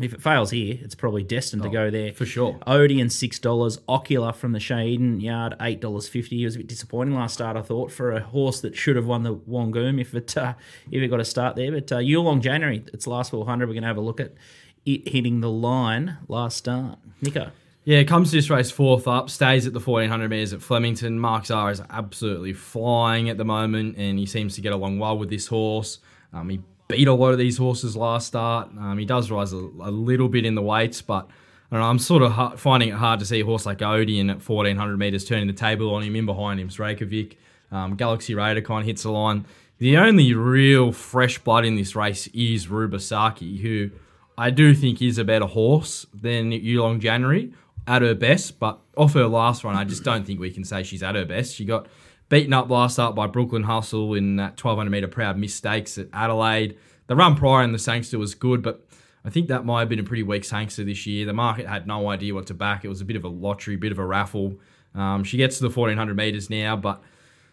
if it fails here, it's probably destined to go there Oh, for sure. Odeon six dollars. Ocular from the Shaden yard eight dollars fifty. It was a bit disappointing last start, I thought, for a horse that should have won the Wangoom if it uh, if it got a start there. But uh, Yulong January, its last four hundred. We're going to have a look at it hitting the line last start. Nico, Yeah, comes to this race fourth up, stays at the 1400 metres at Flemington. Mark Zahra is absolutely flying at the moment, and he seems to get along well with this horse. Um, he beat a lot of these horses last start. Um, he does rise a, a little bit in the weights, but I. I'm sort of ha- finding it hard to see a horse like Odeon at 1400 metres turning the table on him. In behind him, Reykjavik. Um, Galaxy Raider kind of hits the line. The only real fresh blood in this race is Rubasaki, who I do think is a better horse than Yulong January at her best, but off her last run, I just don't think we can say she's at her best. She got beaten up last start by Brooklyn Hustle in that 1200 metre Proud Miss Stakes at Adelaide. The run prior in the Sangster was good, but I think that might have been a pretty weak Sangster this year. The market had no idea what to back. It was a bit of a lottery, bit of a raffle. Um, she gets to the 1400 metres now, but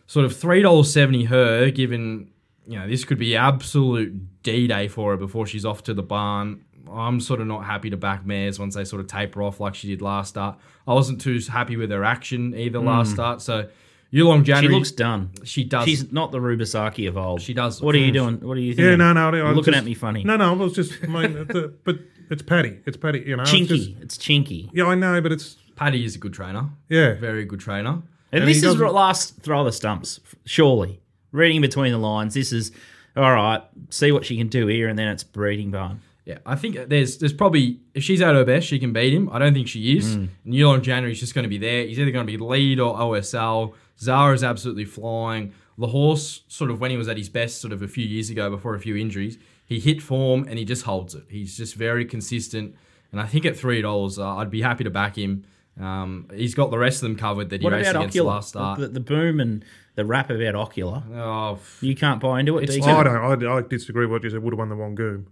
sort of three dollars seventy her, given you know this could be absolute D day for her before she's off to the barn. I'm sort of not happy to back mares once they sort of taper off like she did last start. I wasn't too happy with her action either last start. So Yulong she looks done. she does. She's not the Rubisaki of old. She does. What are you doing? What are you thinking? Yeah, no, no. You're I'm looking just- at me funny. No, no. I was just, I mean, the, but it's Paddy. It's Paddy. You know, it's chinky. just- it's chinky. yeah, I know, but it's Paddy is a good trainer. yeah. Very good trainer. And, And this is doesn't- last throw of the stumps, surely. Reading between the lines, this is all right. See what she can do here, and then it's breeding barn. Yeah, I think there's there's probably if she's at her best, she can beat him. I don't think she is. Mm. And Yulong January's just going to be there. He's either going to be lead or OSL. Zahra's absolutely flying. The horse, sort of when he was at his best, sort of a few years ago before a few injuries, he hit form and he just holds it. He's just very consistent. And I think at three dollars, uh, I'd be happy to back him. Um, he's got the rest of them covered that he What raced about against the Ocular? last start. The, the boom and the rap about Ocular. oh, You can't buy into it. It's Oh, I don't. I, I disagree with what you said. Would have won the Wangoom.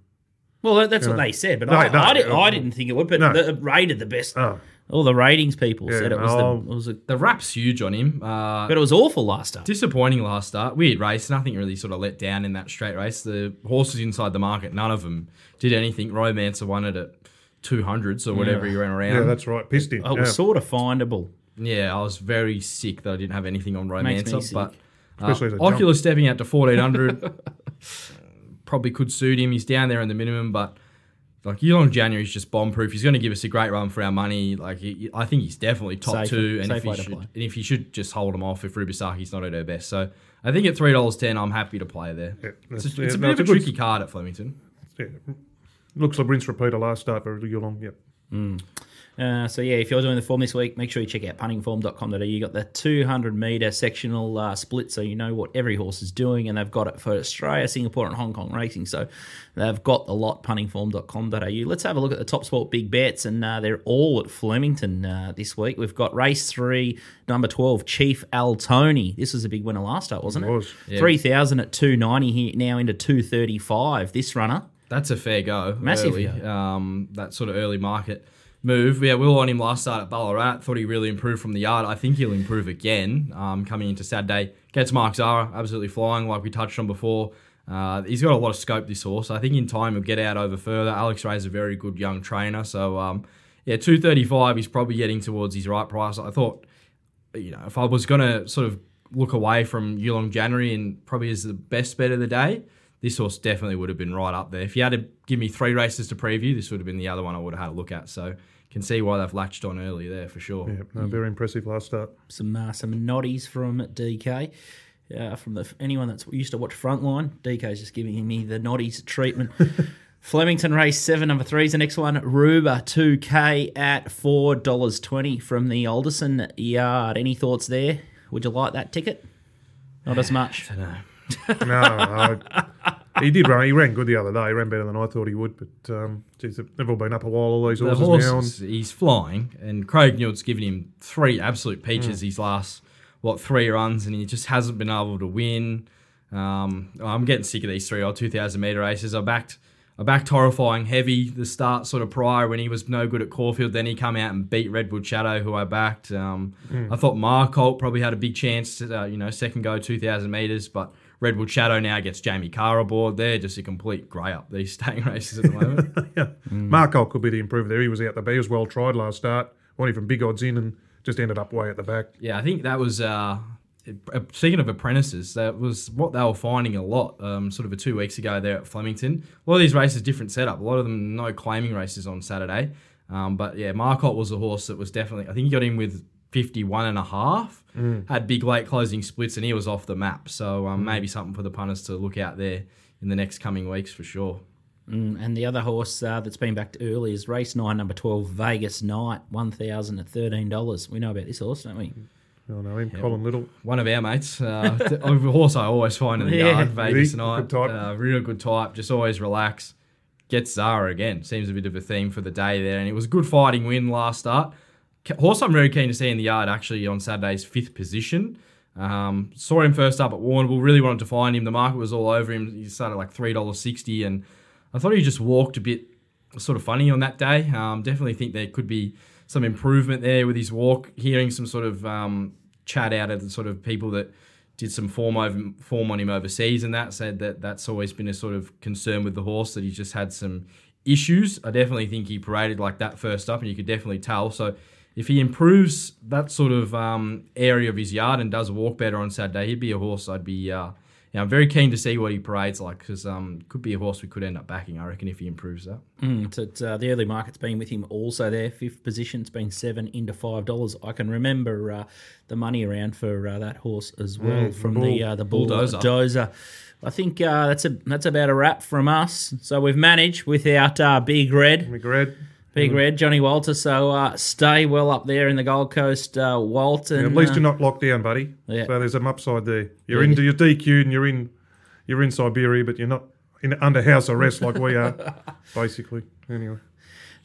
Well, that- that's what they said, but No, I, no, I, did, uh, I didn't think it would. But no. the, it rated the best. Oh. All the ratings people Yeah, said it was, the, it was a, the rap's huge on him. Uh, but it was awful last start. Disappointing last start. Weird race. Nothing really sort of let down in that straight race. The horses inside the market, none of them did anything. Romancer won it at 200s or whatever he ran around. Yeah, that's right. Pissed him. It was yeah. sort of findable. Yeah, I was very sick that I didn't have anything on Makes me Romancer. sick. But Especially as uh, a jump. Oculus stepping out to 1400 probably could suit him. He's down there in the minimum, but like Yulong is just bomb proof. He's going to give us a great run for our money. Like he, I think he's definitely top Safe- two, and if he should, play. and if he should just hold him off if Rubisaki's not at her best. So I think at three dollars ten, I'm happy to play there. Yeah, it's that's- a, it's yeah, a no, bit it's of a a good- tricky card at Flemington. Yeah. Looks like rinse repeater last start for Yulong. Yep. Mm. Uh, so yeah, if you're doing the form this week, make sure you check out puntingform.com.au. You got the 200 meter sectional uh, split, so you know what every horse is doing, and they've got it for Australia, Singapore, and Hong Kong racing. So they've got the lot puntingform.com.au. Let's have a look at the top sport big bets, and uh, they're all at Flemington uh, this week. We've got race three, number 12, Chief Al Tony. This was a big winner last start, wasn't it? It was. Yeah. 3,000 at 290 here now into 235. This runner. That's a fair go. Massive early. Um, that sort of early market move. Yeah, we were on him last start at Ballarat. Thought he really improved from the yard. I think he'll improve again um, coming into Saturday. Gets Mark Zahra absolutely flying, like we touched on before. Uh, he's got a lot of scope, this horse. I think in time he'll get out over further. Alex Ray's a very good young trainer. So, um, yeah, 235, he's probably getting towards his right price. I thought, you know, if I was going to sort of look away from Yulong January and probably is the best bet of the day, this horse definitely would have been right up there. If you had to give me three races to preview, this would have been the other one I would have had a look at. So can see why they've latched on early there for sure. Yeah, no, very impressive last start. some uh, some noddies from DK. Uh, from the anyone that's used to watch Frontline, DK's just giving me the noddies treatment. Flemington race seven, number three is the next one. Ruba two K at four dollars twenty from the Alderson yard. Any thoughts there? Would you like that ticket? Not as much. No, I, he did run. He ran good the other day. He ran better than I thought he would. But um, geez, they've all been up a while. All these The horses now. horse, he's flying, and Craig Newitt's given him three absolute peaches these last what three runs, and he just hasn't been able to win. Um, I'm getting sick of these three or two thousand meter races. I backed I backed horrifying heavy the start sort of prior when he was no good at Caulfield. Then he come out and beat Redwood Shadow, who I backed. Um, I thought Marcolt probably had a big chance, to, uh, you know, second go 2,000 metres, but Redwood Shadow now gets Jamie Kah aboard. They're just a complete grey up these staying races at the moment. yeah. Marco could be the improver there. He was out the back. He was well tried last start. Went even big odds in and just ended up way at the back. Yeah, I think that was. Uh, speaking of apprentices, that was what they were finding a lot. Um, sort of a two weeks ago there at Flemington. A lot of these races different setup. A lot of them no claiming races on Saturday. Um, but yeah, Marcotte was a horse that was definitely. I think he got in with 51 and a half. Had big late closing splits, and he was off the map. So um, maybe something for the punters to look out there in the next coming weeks for sure. Mm, and the other horse uh, that's been backed early is race nine, number 12, Vegas Night, $1,013. We know about this horse, don't we? I know him, Colin Little. One of our mates, uh, a horse I always find in the Yeah. yard, Vegas Really night. good type. Uh, real good type, just always relax. Gets Zahra again. Seems a bit of a theme for the day there. And it was a good fighting win last start. Horse I'm very keen to see in the yard actually on Saturday's fifth position. Um, saw him first up at Warrnambool, really wanted to find him. The market was all over him. He started like $3.60 and I thought he just walked a bit sort of funny on that day. Um, definitely think there could be some improvement there with his walk. Hearing some sort of um, chat out of the sort of people that did some form over form on him overseas, and that said that that's always been a sort of concern with the horse that he's just had some issues. I definitely think he paraded like that first up, and you could definitely tell. So. If he improves that sort of um, area of his yard and does walk better on Saturday, he'd be a horse I'd be uh, yeah, I'm very keen to see what he parades like because um, could be a horse we could end up backing. I reckon if he improves that. Mm, so uh, the early market's been with him also there. Fifth position's been seven into five dollars. I can remember uh, the money around for uh, that horse as well Mm, from bull- the uh, the bulldozer. bulldozer. I think uh, that's a that's about a wrap from us. So we've managed without uh, Big Red, McGred. Big Red, Johnny Walter. So uh, stay well up there in the Gold Coast, uh, Walt. And, at least uh, you're not locked down, buddy. Yeah. So there's some upside there. You're Yeah. into your DQ and you're in you're in Siberia, but you're not in under house arrest like we are, basically. Anyway.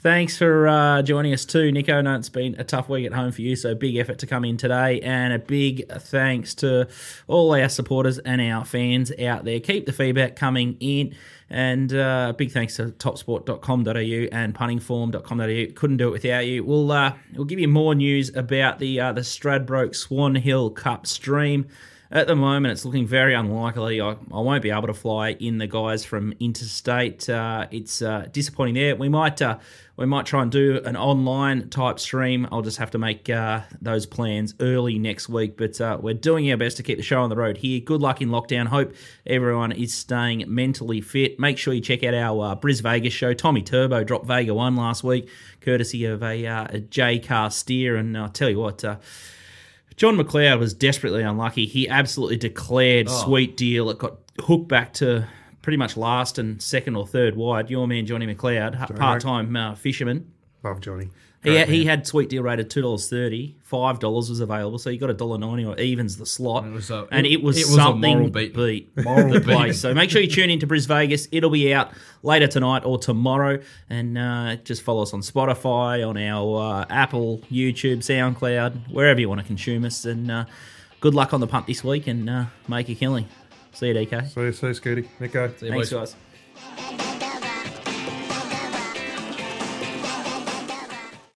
Thanks for uh, joining us too, Nico. Know it's been a tough week at home for you, so big effort to come in today, and a big thanks to all our supporters and our fans out there. Keep the feedback coming in, and uh, big thanks to topsport.com.au and puntingform.com.au. Couldn't do it without you. We'll uh, we'll give you more news about the uh, the Stradbroke Swan Hill Cup stream. At the moment, it's looking very unlikely. I, I won't be able to fly in the guys from interstate. Uh, it's uh, disappointing there. We might uh, we might try and do an online type stream. I'll just have to make uh, those plans early next week. But uh, we're doing our best to keep the show on the road here. Good luck in lockdown. Hope everyone is staying mentally fit. Make sure you check out our uh, Bris Vegas show. Tommy Turbo dropped Vega one last week, courtesy of a, a J car steer. And I'll tell you what. John McLeod was desperately unlucky. He absolutely declared sweet deal. It got hooked back to pretty much last and second or third wide. Your man Johnny McLeod, part time uh, fisherman. Love Johnny. He, Great he had sweet deal rated two dollars thirty. Five dollars was available, so you got a dollar ninety or evens the slot. And it was a- and it was, it was a something moral beat. beat Moral the beat. place. So make sure you tune into Bris Vegas. It'll be out later tonight or tomorrow, and uh, just follow us on Spotify, on our uh, Apple, YouTube, SoundCloud, wherever you want to consume us. And uh, good luck on the punt this week, and uh, make a killing. See you, DK. See you, see you, Scooty. Nico. See you, Thanks, boys. guys.